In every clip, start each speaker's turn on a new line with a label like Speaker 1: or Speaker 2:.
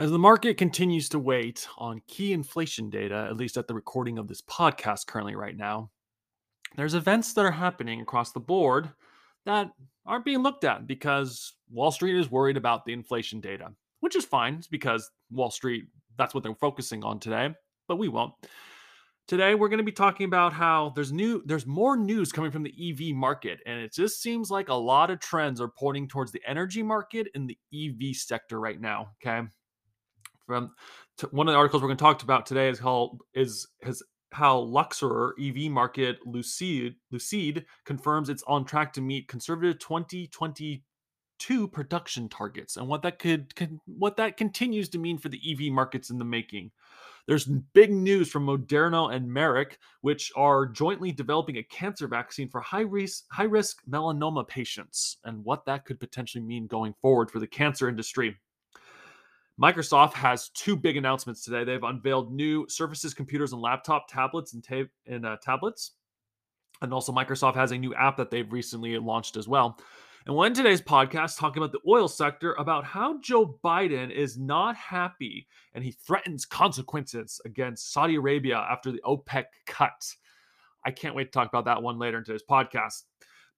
Speaker 1: As the market continues to wait on key inflation data, at least at the recording of this podcast currently right now, there's events that are happening across the board that aren't being looked at because Wall Street is worried about the inflation data, which is fine. Because Wall Street, that's what they're focusing on today, but we won't. Today we're going to be talking about how there's new there's more news coming from the EV market and it just seems like a lot of trends are pointing towards the energy market and the EV sector right now, okay? From t- one of the articles we're going to talk about today is called is has how Luxor EV market Lucid Lucid confirms it's on track to meet conservative 2022 production targets and what that could, could what that continues to mean for the EV markets in the making. There's big news from Moderna and Merck, which are jointly developing a cancer vaccine for high risk high risk melanoma patients, and what that could potentially mean going forward for the cancer industry. Microsoft has two big announcements today. They've unveiled new Surfaces computers and laptop tablets and, ta- and uh, tablets. And also, Microsoft has a new app that they've recently launched as well. And we'll end today's podcast talking about the oil sector, about how Joe Biden is not happy and he threatens consequences against Saudi Arabia after the OPEC cut. I can't wait to talk about that one later in today's podcast.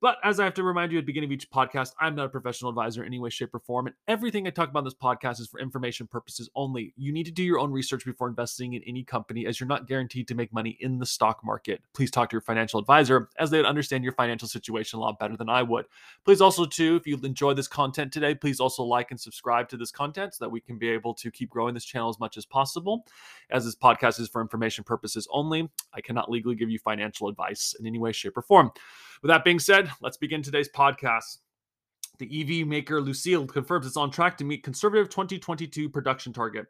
Speaker 1: But as I have to remind you at the beginning of each podcast, I'm not a professional advisor in any way, shape, or form. And everything I talk about in this podcast is for information purposes only. You need to do your own research before investing in any company, as you're not guaranteed to make money in the stock market. Please talk to your financial advisor, as they would understand your financial situation a lot better than I would. Please also, too, if you enjoy this content today, please also like and subscribe to this content so that we can be able to keep growing this channel as much as possible. As this podcast is for information purposes only, I cannot legally give you financial advice in any way, shape, or form. With that being said, let's begin today's podcast. The EV maker Lucid confirms it's on track to meet conservative 2022 production target.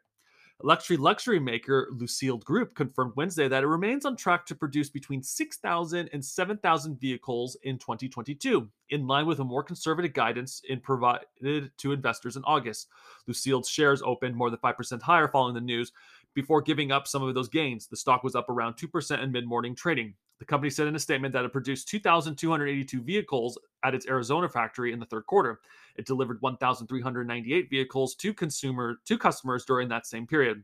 Speaker 1: Luxury luxury maker Lucid Group confirmed Wednesday that it remains on track to produce between 6,000 and 7,000 vehicles in 2022, in line with a more conservative guidance provided to investors in August. Lucid's shares opened more than 5% higher following the news before giving up some of those gains. The stock was up around 2% in mid-morning trading. The company said in a statement that it produced 2,282 vehicles at its Arizona factory in the third quarter. It delivered 1,398 vehicles to consumer to customers during that same period.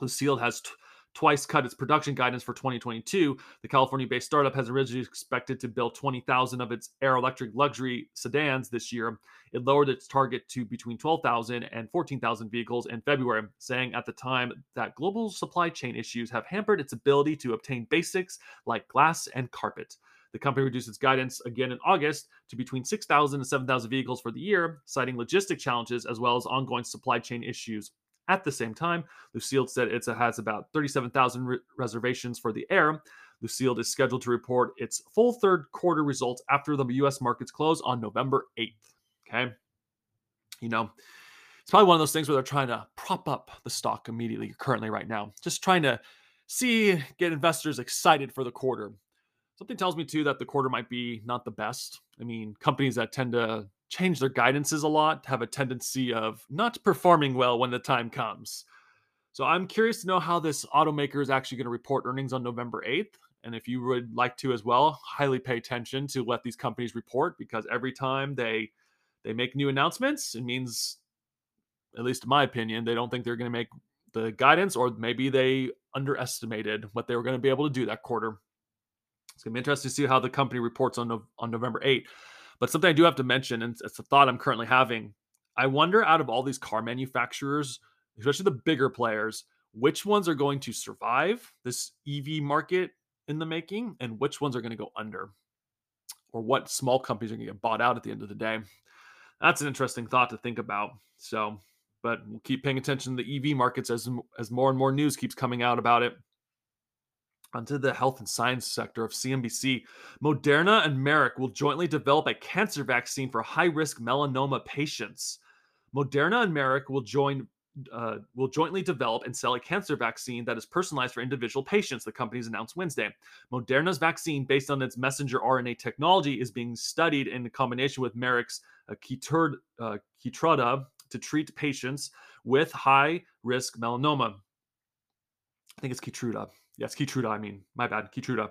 Speaker 1: Lucid has t- twice cut its production guidance for 2022. The California based startup has originally expected to build 20,000 of its Air electric luxury sedans this year. It lowered its target to between 12,000 and 14,000 vehicles in February, saying at the time that global supply chain issues have hampered its ability to obtain basics like glass and carpet. The company reduced its guidance again in August to between 6,000 and 7,000 vehicles for the year, citing logistic challenges as well as ongoing supply chain issues at the same time, Lucid said it has about 37,000 re- reservations for the Air. Lucid is scheduled to report its full third quarter results after the US markets close on November 8th. Okay. You know, it's probably one of those things where they're trying to prop up the stock immediately, currently, right now. Just trying to see, get investors excited for the quarter. Something tells me too that the quarter might be not the best. I mean, companies that tend to change their guidances a lot have a tendency of not performing well when the time comes. So I'm curious to know how this automaker is actually going to report earnings on November 8th. And if you would like to as well, highly pay attention to what these companies report because every time they they make new announcements, it means, at least in my opinion, they don't think they're going to make the guidance, or maybe they underestimated what they were going to be able to do that quarter. It's going to be interesting to see how the company reports on, on November 8th. But something I do have to mention, and it's a thought I'm currently having. I wonder out of all these car manufacturers, especially the bigger players, which ones are going to survive this EV market in the making and which ones are going to go under? Or what small companies are going to get bought out at the end of the day? That's an interesting thought to think about. So, but we'll keep paying attention to the EV markets as as more and more news keeps coming out about it. Onto the health and science sector of CNBC. Moderna and Merck will jointly develop a cancer vaccine for high risk melanoma patients. Moderna and Merck will join uh, will jointly develop and sell a cancer vaccine that is personalized for individual patients, the companies announced Wednesday. Moderna's vaccine, based on its messenger RNA technology, is being studied in combination with Merck's uh, Keytruda, uh, to treat patients with high risk melanoma. I think it's Keytruda. Yes, Keytruda, I mean, my bad, Keytruda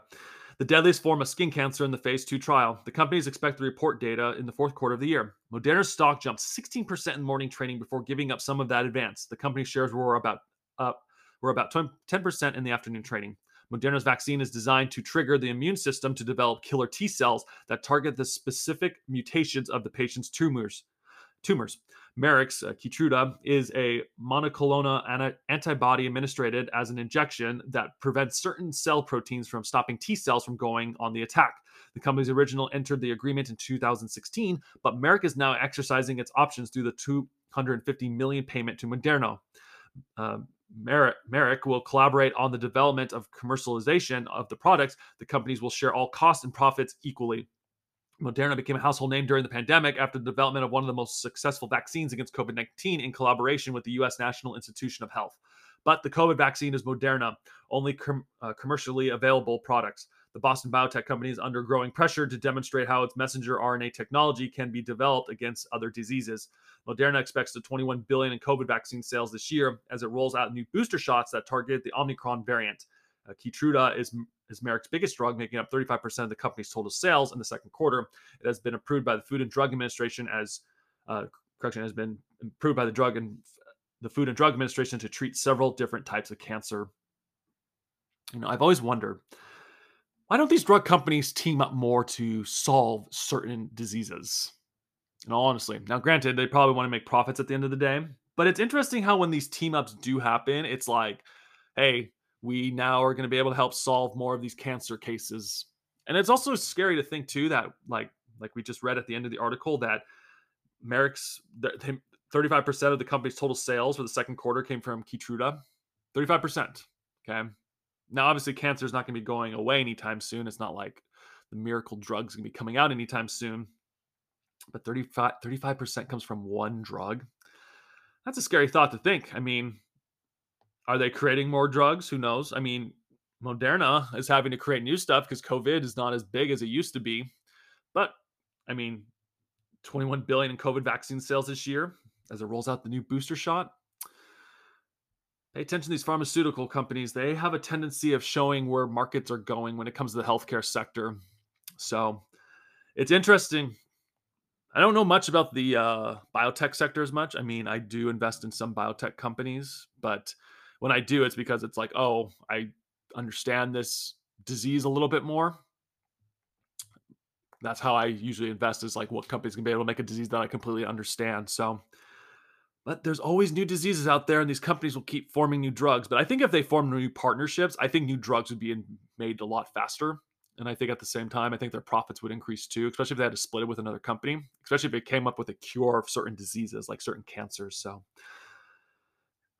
Speaker 1: the deadliest form of skin cancer in the phase two trial. The companies expect to report data in the fourth quarter of the year. Moderna's stock jumped 16% in morning trading before giving up some of that advance. The company shares were about up were about 10% in the afternoon trading. Moderna's vaccine is designed to trigger the immune system to develop killer T cells that target the specific mutations of the patient's tumors. Tumors. Merck's uh, Keytruda is a monoclonal antibody administered as an injection that prevents certain cell proteins from stopping T cells from going on the attack. The company's original entered the agreement in 2016, but Merck is now exercising its options through the 250 million payment to Moderna. Uh, Merck, Merck will collaborate on the development of commercialization of the products. The companies will share all costs and profits equally. Moderna became a household name during the pandemic after the development of one of the most successful vaccines against COVID 19 in collaboration with the U.S. National Institution of Health. But the COVID vaccine is Moderna, only com- uh, commercially available products. The Boston Biotech company is under growing pressure to demonstrate how its messenger RNA technology can be developed against other diseases. Moderna expects the 21 billion in COVID vaccine sales this year as it rolls out new booster shots that target the Omicron variant. Uh, Keytruda is is Merck's biggest drug, making up 35% of the company's total sales in the second quarter. It has been approved by the Food and Drug Administration as uh, correction has been approved by the drug and the Food and Drug Administration to treat several different types of cancer. You know, I've always wondered why don't these drug companies team up more to solve certain diseases? In all now granted, they probably want to make profits at the end of the day, but it's interesting how when these team ups do happen, it's like, hey, we now are going to be able to help solve more of these cancer cases. And it's also scary to think too that like like we just read at the end of the article that Merck's 35% of the company's total sales for the second quarter came from Keytruda. 35%. Okay. Now obviously cancer is not going to be going away anytime soon. It's not like the miracle drugs going to be coming out anytime soon. But 35 35% comes from one drug. That's a scary thought to think. I mean, are they creating more drugs? Who knows? I mean, Moderna is having to create new stuff because COVID is not as big as it used to be. But I mean, 21 billion in COVID vaccine sales this year as it rolls out the new booster shot. Pay attention to these pharmaceutical companies. They have a tendency of showing where markets are going when it comes to the healthcare sector. So it's interesting. I don't know much about the uh, biotech sector as much. I mean, I do invest in some biotech companies, but when I do, it's because it's like, oh, I understand this disease a little bit more. That's how I usually invest is like what companies can be able to make a disease that I completely understand. So, but there's always new diseases out there, and these companies will keep forming new drugs. But I think if they form new partnerships, I think new drugs would be made a lot faster. And I think at the same time, I think their profits would increase too, especially if they had to split it with another company, especially if it came up with a cure of certain diseases like certain cancers. So,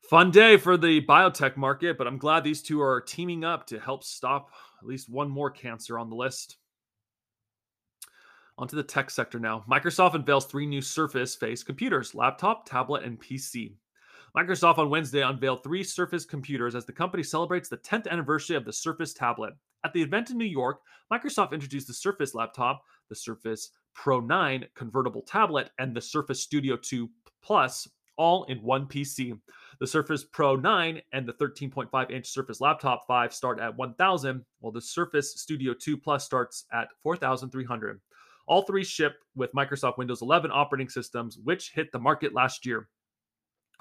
Speaker 1: Fun day for the biotech market, but I'm glad these two are teaming up to help stop at least one more cancer on the list. Onto the tech sector now. Microsoft unveils three new Surface Face computers laptop, tablet, and PC. Microsoft on Wednesday unveiled three Surface computers as the company celebrates the 10th anniversary of the Surface tablet. At the event in New York, Microsoft introduced the Surface laptop, the Surface Pro 9 convertible tablet, and the Surface Studio 2 Plus all in one PC. The Surface Pro 9 and the 13.5 inch Surface Laptop 5 start at 1000, while the Surface Studio 2 Plus starts at 4300. All three ship with Microsoft Windows 11 operating systems, which hit the market last year.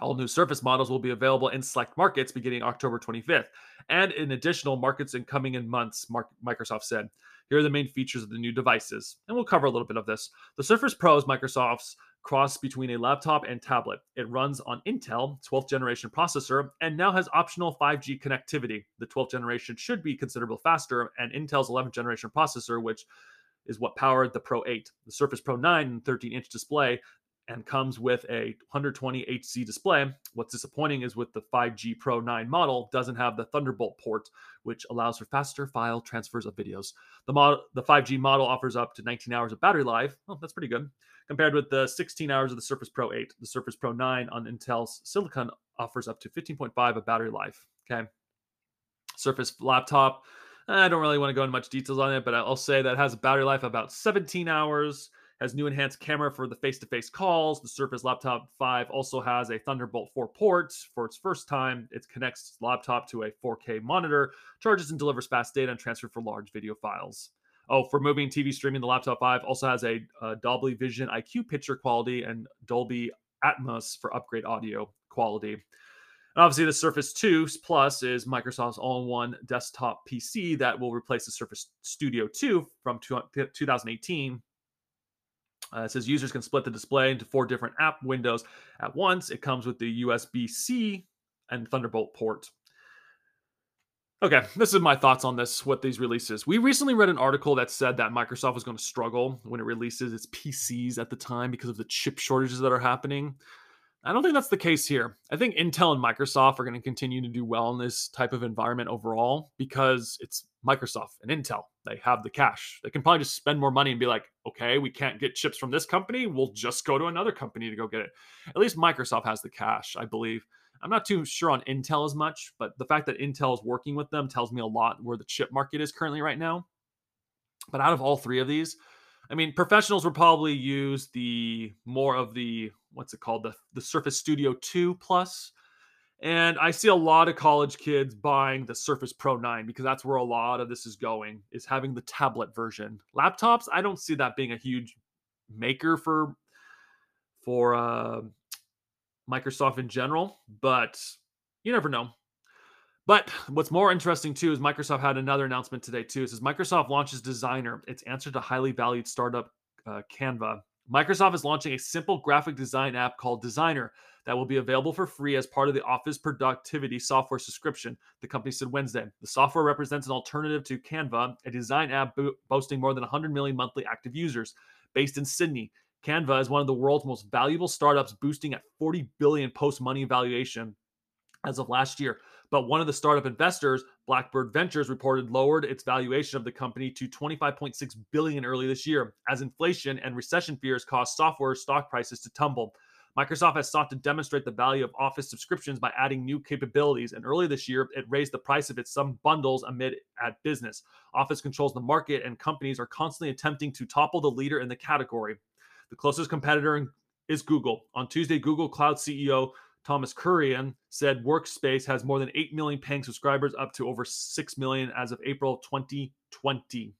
Speaker 1: All new Surface models will be available in select markets beginning October 25th, and in additional markets in coming in months, Microsoft said. Here are the main features of the new devices, and we'll cover a little bit of this. The Surface Pro is Microsoft's cross between a laptop and tablet. It runs on Intel 12th generation processor and now has optional 5G connectivity. The 12th generation should be considerably faster, and Intel's 11th generation processor, which is what powered the Pro 8. The Surface Pro 9 and 13 inch display and comes with a 120 HZ display. What's disappointing is with the 5G Pro 9 model doesn't have the Thunderbolt port, which allows for faster file transfers of videos. The model, the 5G model offers up to 19 hours of battery life. Well, that's pretty good. Compared with the 16 hours of the Surface Pro 8, the Surface Pro 9 on Intel's Silicon offers up to 15.5 of battery life. Okay. Surface laptop. I don't really want to go into much details on it, but I'll say that has a battery life of about 17 hours has new enhanced camera for the face-to-face calls. The Surface Laptop 5 also has a Thunderbolt 4 port for its first time. It connects laptop to a 4K monitor, charges and delivers fast data and transfer for large video files. Oh, for moving TV streaming, the Laptop 5 also has a, a Dolby Vision IQ picture quality and Dolby Atmos for upgrade audio quality. And obviously, the Surface 2 Plus is Microsoft's all in one desktop PC that will replace the Surface Studio 2 from 2018 uh, uh, it says users can split the display into four different app windows at once. It comes with the USB C and Thunderbolt port. Okay, this is my thoughts on this, what these releases. We recently read an article that said that Microsoft was going to struggle when it releases its PCs at the time because of the chip shortages that are happening. I don't think that's the case here. I think Intel and Microsoft are going to continue to do well in this type of environment overall because it's Microsoft and Intel. They have the cash. They can probably just spend more money and be like, okay, we can't get chips from this company. We'll just go to another company to go get it. At least Microsoft has the cash, I believe. I'm not too sure on Intel as much, but the fact that Intel is working with them tells me a lot where the chip market is currently right now. But out of all three of these, I mean, professionals would probably use the more of the what's it called the the Surface Studio 2 Plus. And I see a lot of college kids buying the Surface Pro 9 because that's where a lot of this is going is having the tablet version. Laptops, I don't see that being a huge maker for for uh, Microsoft in general, but you never know. But what's more interesting too is Microsoft had another announcement today too. It says Microsoft launches Designer, its answer to highly valued startup uh, Canva. Microsoft is launching a simple graphic design app called Designer that will be available for free as part of the Office productivity software subscription, the company said Wednesday. The software represents an alternative to Canva, a design app bo- boasting more than 100 million monthly active users. Based in Sydney, Canva is one of the world's most valuable startups, boosting at 40 billion post money valuation as of last year. But one of the startup investors, Blackbird Ventures, reported lowered its valuation of the company to 25.6 billion early this year, as inflation and recession fears caused software stock prices to tumble. Microsoft has sought to demonstrate the value of Office subscriptions by adding new capabilities, and early this year, it raised the price of its some bundles amid at business. Office controls the market, and companies are constantly attempting to topple the leader in the category. The closest competitor is Google. On Tuesday, Google Cloud CEO Thomas Kurian said Workspace has more than 8 million paying subscribers, up to over 6 million as of April 2020.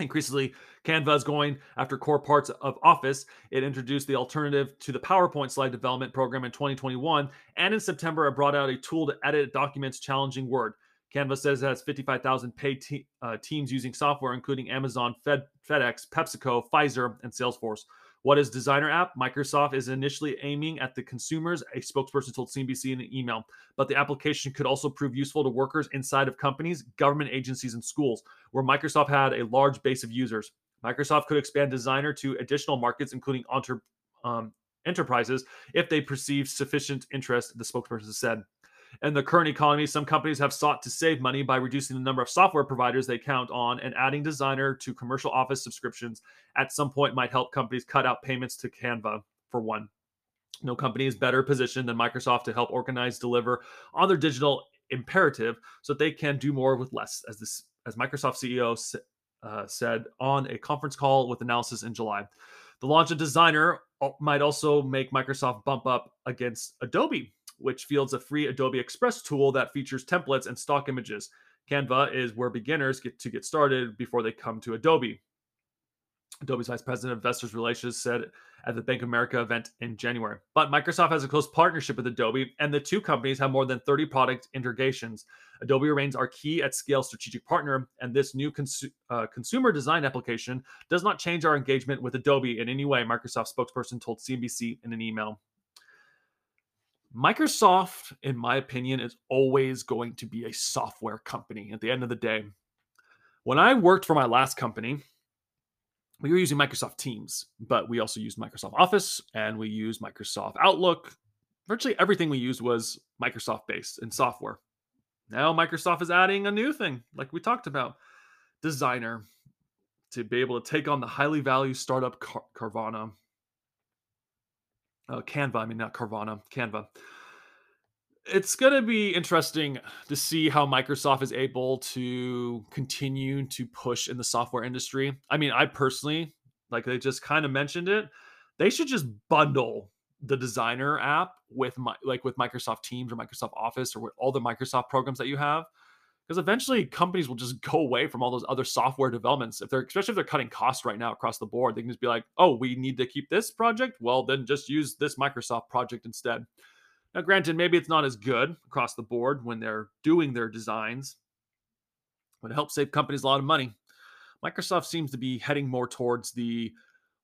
Speaker 1: Increasingly, Canva is going after core parts of Office. It introduced the alternative to the PowerPoint slide development program in 2021, and in September, it brought out a tool to edit documents challenging Word. Canva says it has 55,000 paid te- uh, teams using software, including Amazon, Fed, FedEx, PepsiCo, Pfizer, and Salesforce. What is Designer app? Microsoft is initially aiming at the consumers, a spokesperson told CNBC in an email, but the application could also prove useful to workers inside of companies, government agencies, and schools, where Microsoft had a large base of users. Microsoft could expand Designer to additional markets, including entre, um, enterprises, if they perceive sufficient interest, the spokesperson said. In the current economy, some companies have sought to save money by reducing the number of software providers they count on and adding Designer to commercial office subscriptions at some point might help companies cut out payments to Canva, for one. No company is better positioned than Microsoft to help organize, deliver on their digital imperative so that they can do more with less, as this as Microsoft CEO uh, said on a conference call with analysis in July. The launch of Designer might also make Microsoft bump up against Adobe, which fields a free Adobe Express tool that features templates and stock images. Canva is where beginners get to get started before they come to Adobe. Adobe's vice president of investors relations said at the Bank of America event in January. But Microsoft has a close partnership with Adobe, and the two companies have more than 30 product integrations. Adobe remains our key at scale strategic partner, and this new uh, consumer design application does not change our engagement with Adobe in any way, Microsoft spokesperson told CNBC in an email. Microsoft, in my opinion, is always going to be a software company at the end of the day. When I worked for my last company, we were using Microsoft Teams, but we also used Microsoft Office and we used Microsoft Outlook. Virtually everything we used was Microsoft based and software. Now Microsoft is adding a new thing, like we talked about, Designer, to be able to take on the highly valued startup Car- Carvana. Uh, Canva, I mean, not Carvana, Canva it's going to be interesting to see how Microsoft is able to continue to push in the software industry. I mean, I personally, like they just kind of mentioned it, they should just bundle the designer app with my like with Microsoft Teams or Microsoft Office or with all the Microsoft programs that you have. Because eventually companies will just go away from all those other software developments. If they're especially if they're cutting costs right now across the board, they can just be like, oh, we need to keep this project. Well, then just use this Microsoft project instead. Now, granted, maybe it's not as good across the board when they're doing their designs, but it helps save companies a lot of money. Microsoft seems to be heading more towards the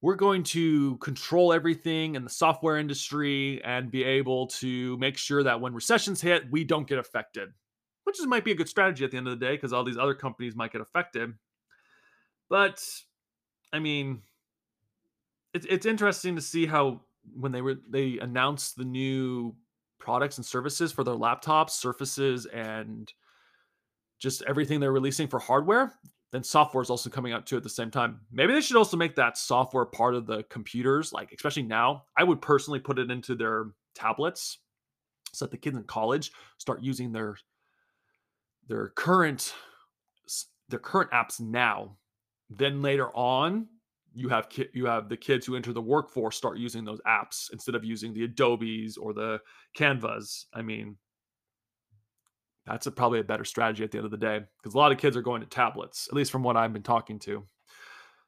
Speaker 1: we're going to control everything in the software industry and be able to make sure that when recessions hit, we don't get affected, which is, might be a good strategy at the end of the day because all these other companies might get affected. But I mean, it's it's interesting to see how when they were they announced the new products and services for their laptops, surfaces, and just everything they're releasing for hardware, then software is also coming out too at the same time. Maybe they should also make that software part of the computers, like especially now. I would personally put it into their tablets so that the kids in college start using their their current their current apps now. Then later on, you have ki- you have the kids who enter the workforce start using those apps instead of using the Adobes or the Canvas. I mean, that's a, probably a better strategy at the end of the day because a lot of kids are going to tablets, at least from what I've been talking to.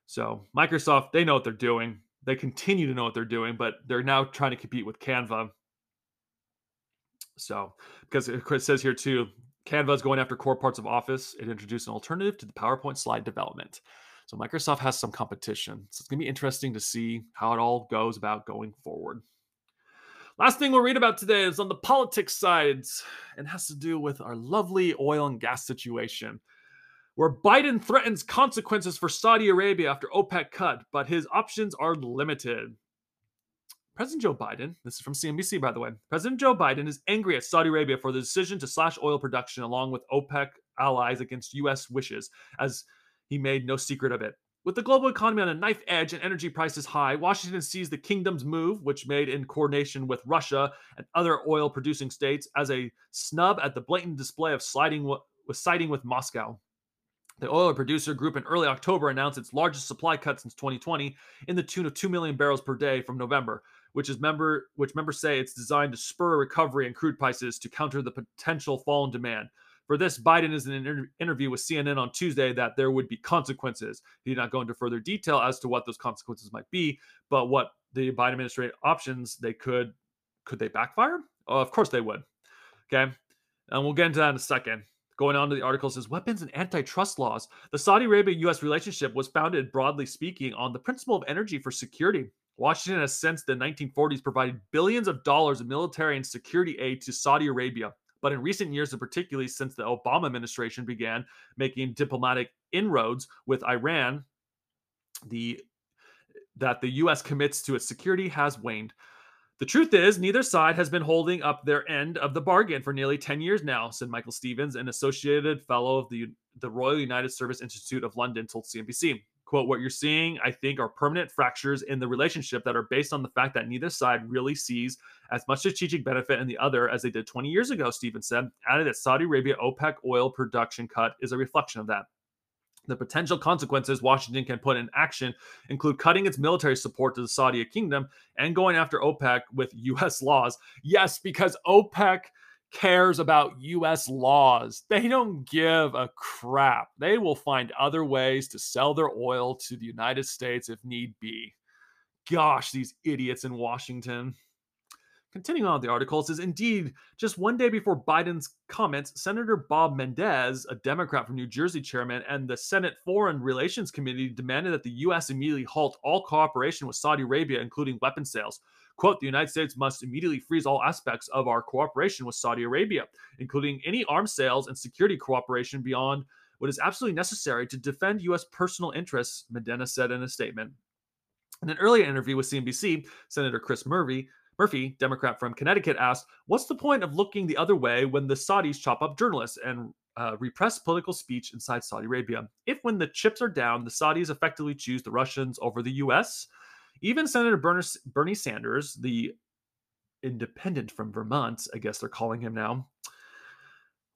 Speaker 1: So Microsoft, they know what they're doing. They continue to know what they're doing, but they're now trying to compete with Canva. So because Chris says here too, Canva is going after core parts of Office. It introduced an alternative to the PowerPoint slide development. So Microsoft has some competition. So it's going to be interesting to see how it all goes about going forward. Last thing we'll read about today is on the politics sides and has to do with our lovely oil and gas situation, where Biden threatens consequences for Saudi Arabia after OPEC cut, but his options are limited. President Joe Biden, this is from CNBC by the way, President Joe Biden is angry at Saudi Arabia for the decision to slash oil production along with OPEC allies against U.S. wishes, as he made no secret of it. With the global economy on a knife edge and energy prices high, Washington sees the kingdom's move, which made in coordination with Russia and other oil producing states, as a snub at the blatant display of sliding w- siding with Moscow. The oil producer group in early October announced its largest supply cut since 2020 in the tune of 2 million barrels per day from November, which is member which members say it's designed to spur a recovery in crude prices to counter the potential fall in demand. For this, Biden is in an inter- interview with CNN on Tuesday that there would be consequences. He did not go into further detail as to what those consequences might be, but what the Biden administration options they could could they backfire? Oh, of course they would. Okay, and we'll get into that in a second. Going on to the article says weapons and antitrust laws. The Saudi Arabia US relationship was founded, broadly speaking, on the principle of energy for security. Washington has since the 1940s provided billions of dollars of military and security aid to Saudi Arabia. But in recent years, and particularly since the Obama administration began making diplomatic inroads with Iran, the that the U.S. commits to its security has waned. The truth is, neither side has been holding up their end of the bargain for nearly 10 years now, said Michael Stephens, an associated fellow of the, the Royal United Service Institute of London, told CNBC quote what you're seeing i think are permanent fractures in the relationship that are based on the fact that neither side really sees as much strategic benefit in the other as they did 20 years ago stephen said added that saudi arabia opec oil production cut is a reflection of that the potential consequences Washington can put in action include cutting its military support to the Saudi kingdom and going after OPEC with US laws. Yes, because OPEC cares about US laws. They don't give a crap. They will find other ways to sell their oil to the United States if need be. Gosh, these idiots in Washington. Continuing on the article, says indeed, just one day before Biden's comments, Senator Bob Menendez, a Democrat from New Jersey chairman, and the Senate Foreign Relations Committee demanded that the U.S. immediately halt all cooperation with Saudi Arabia, including weapon sales. Quote, the United States must immediately freeze all aspects of our cooperation with Saudi Arabia, including any arms sales and security cooperation beyond what is absolutely necessary to defend U.S. personal interests, Medina said in a statement. In an earlier interview with CNBC, Senator Chris Murphy, Murphy, Democrat from Connecticut, asked, What's the point of looking the other way when the Saudis chop up journalists and uh, repress political speech inside Saudi Arabia? If, when the chips are down, the Saudis effectively choose the Russians over the U.S., even Senator Bernie Sanders, the independent from Vermont, I guess they're calling him now,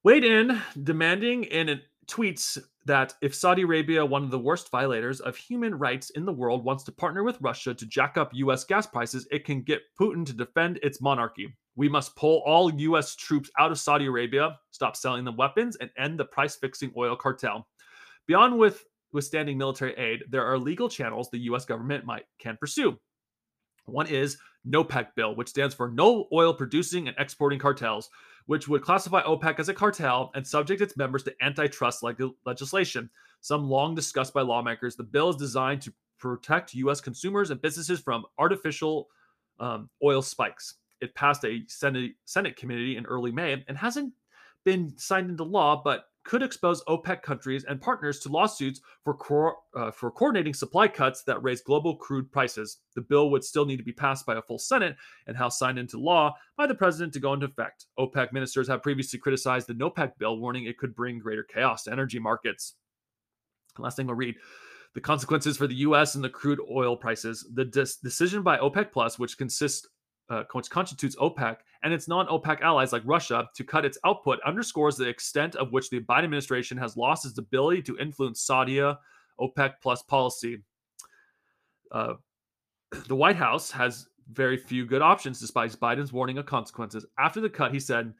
Speaker 1: weighed in, demanding in tweets that if Saudi Arabia, one of the worst violators of human rights in the world, wants to partner with Russia to jack up US gas prices, it can get Putin to defend its monarchy. We must pull all US troops out of Saudi Arabia, stop selling them weapons, and end the price fixing oil cartel. Beyond with withstanding military aid, there are legal channels the US government might can pursue. One is NOPEC bill, which stands for No Oil Producing and Exporting Cartels which would classify OPEC as a cartel and subject its members to antitrust leg- legislation, some long discussed by lawmakers. The bill is designed to protect U.S. consumers and businesses from artificial um, oil spikes. It passed a Senate, Senate committee in early May and hasn't been signed into law, but could expose OPEC countries and partners to lawsuits for co- uh, for coordinating supply cuts that raise global crude prices. The bill would still need to be passed by a full Senate and House signed into law by the president to go into effect. OPEC ministers have previously criticized the NOPEC bill, warning it could bring greater chaos to energy markets. Last thing we'll read. The consequences for the U.S. and the crude oil prices. The decision by OPEC Plus, which consists uh, which constitutes OPEC and its non OPEC allies like Russia to cut its output underscores the extent of which the Biden administration has lost its ability to influence Saudi OPEC plus policy. Uh, the White House has very few good options despite Biden's warning of consequences. After the cut, he said,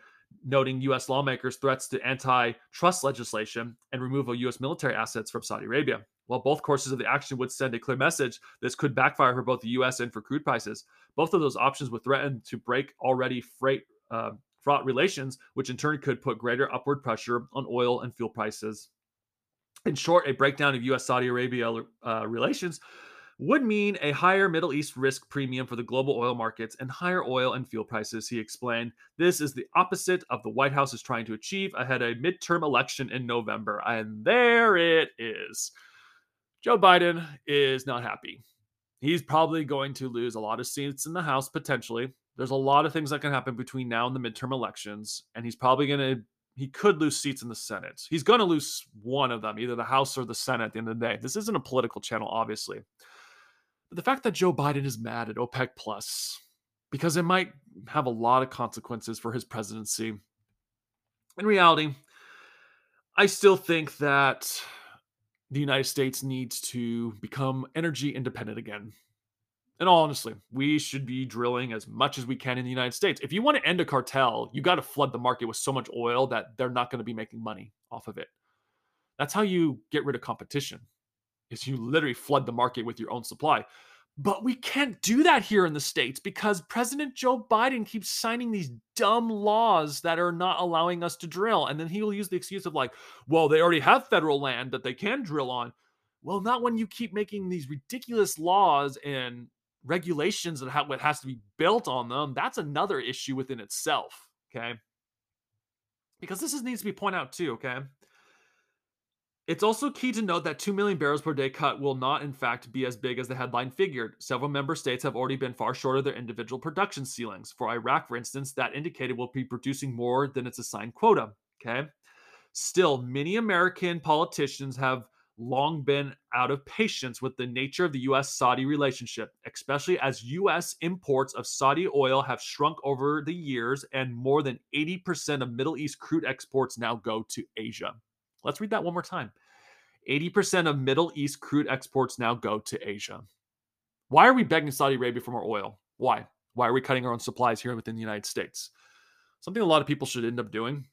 Speaker 1: noting U.S. lawmakers' threats to antitrust legislation and removal of U.S. military assets from Saudi Arabia. While both courses of the action would send a clear message, this could backfire for both the U.S. and for crude prices. Both of those options would threaten to break already freight uh, fraught relations, which in turn could put greater upward pressure on oil and fuel prices. In short, a breakdown of U.S. Saudi Arabia uh, relations would mean a higher Middle East risk premium for the global oil markets and higher oil and fuel prices, he explained. This is the opposite of the White House is trying to achieve ahead of a midterm election in November. And there it is. Joe Biden is not happy. He's probably going to lose a lot of seats in the House potentially. There's a lot of things that can happen between now and the midterm elections, and he's probably going to he could lose seats in the Senate. He's going to lose one of them, either the House or the Senate at the end of the day. This isn't a political channel, obviously. But the fact that Joe Biden is mad at OPEC Plus, because it might have a lot of consequences for his presidency. In reality, I still think that the United States needs to become energy independent again. And honestly, we should be drilling as much as we can in the United States. If you want to end a cartel, you got to flood the market with so much oil that they're not going to be making money off of it. That's how you get rid of competition. Is you literally flood the market with your own supply. But we can't do that here in the States because President Joe Biden keeps signing these dumb laws that are not allowing us to drill. And then he will use the excuse of, like, well, they already have federal land that they can drill on. Well, not when you keep making these ridiculous laws and regulations and how what has to be built on them. That's another issue within itself. Okay. Because this is, needs to be pointed out too. Okay. It's also key to note that 2 million barrels per day cut will not, in fact, be as big as the headline figured. Several member states have already been far short of their individual production ceilings. For Iraq, for instance, that indicated will be producing more than its assigned quota. Okay. Still, many American politicians have long been out of patience with the nature of the US Saudi relationship, especially as US imports of Saudi oil have shrunk over the years and more than 80% of Middle East crude exports now go to Asia. Let's read that one more time. 80% of Middle East crude exports now go to Asia. Why are we begging Saudi Arabia for more oil? Why? Why are we cutting our own supplies here within the United States? Something a lot of people should end up doing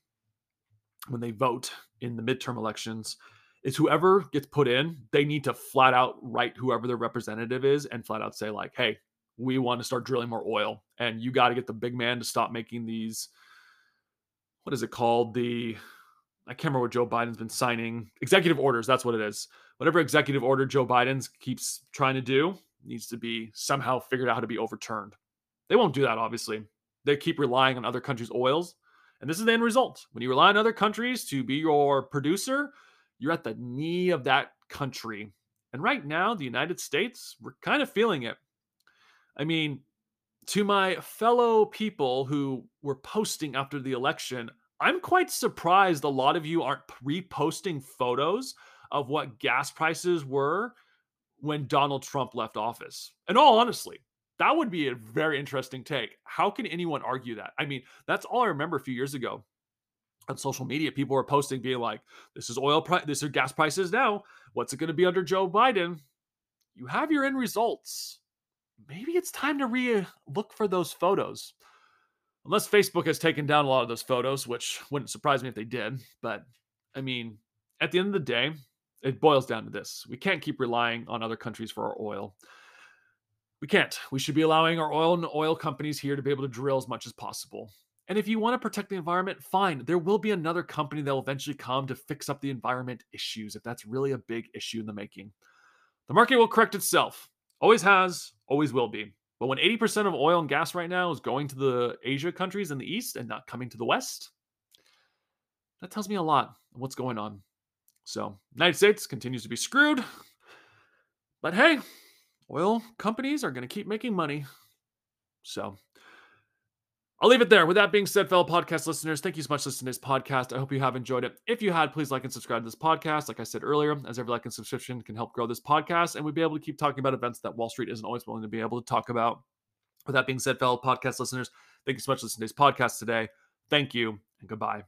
Speaker 1: when they vote in the midterm elections is whoever gets put in, they need to flat out write whoever their representative is and flat out say, like, hey, we want to start drilling more oil. And you got to get the big man to stop making these, what is it called? The I can't remember what Joe Biden's been signing. Executive orders, that's what it is. Whatever executive order Joe Biden keeps trying to do needs to be somehow figured out how to be overturned. They won't do that, obviously. They keep relying on other countries' oils. And this is the end result. When you rely on other countries to be your producer, You're at the knee of that country. And right now, the United States, we're kind of feeling it. I mean, to my fellow people who were posting after the election, I'm quite surprised a lot of you aren't reposting photos of what gas prices were when Donald Trump left office. And all honestly, that would be a very interesting take. How can anyone argue that? I mean, that's all I remember a few years ago on social media. People were posting, being like, "This is oil price. This is gas prices now. What's it going to be under Joe Biden?" You have your end results. Maybe it's time to re look for those photos. Unless Facebook has taken down a lot of those photos, which wouldn't surprise me if they did. But I mean, at the end of the day, it boils down to this: we can't keep relying on other countries for our oil. We can't. We should be allowing our oil and oil companies here to be able to drill as much as possible. And if you want to protect the environment, fine. There will be another company that will eventually come to fix up the environment issues if that's really a big issue in the making. The market will correct itself. Always has, always will be. But when 80% of oil and gas right now is going to the Asia countries in the east and not coming to the west, that tells me a lot of what's going on. So, United States continues to be screwed. But hey, oil companies are going to keep making money. So I'll leave it there. With that being said, fellow podcast listeners, thank you so much for listening to this podcast. I hope you have enjoyed it. If you had, please like and subscribe to this podcast. Like I said earlier, as every like and subscription can help grow this podcast, and we'd be able to keep talking about events that Wall Street isn't always willing to be able to talk about. With that being said, fellow podcast listeners, thank you so much for listening to this podcast today. Thank you and goodbye.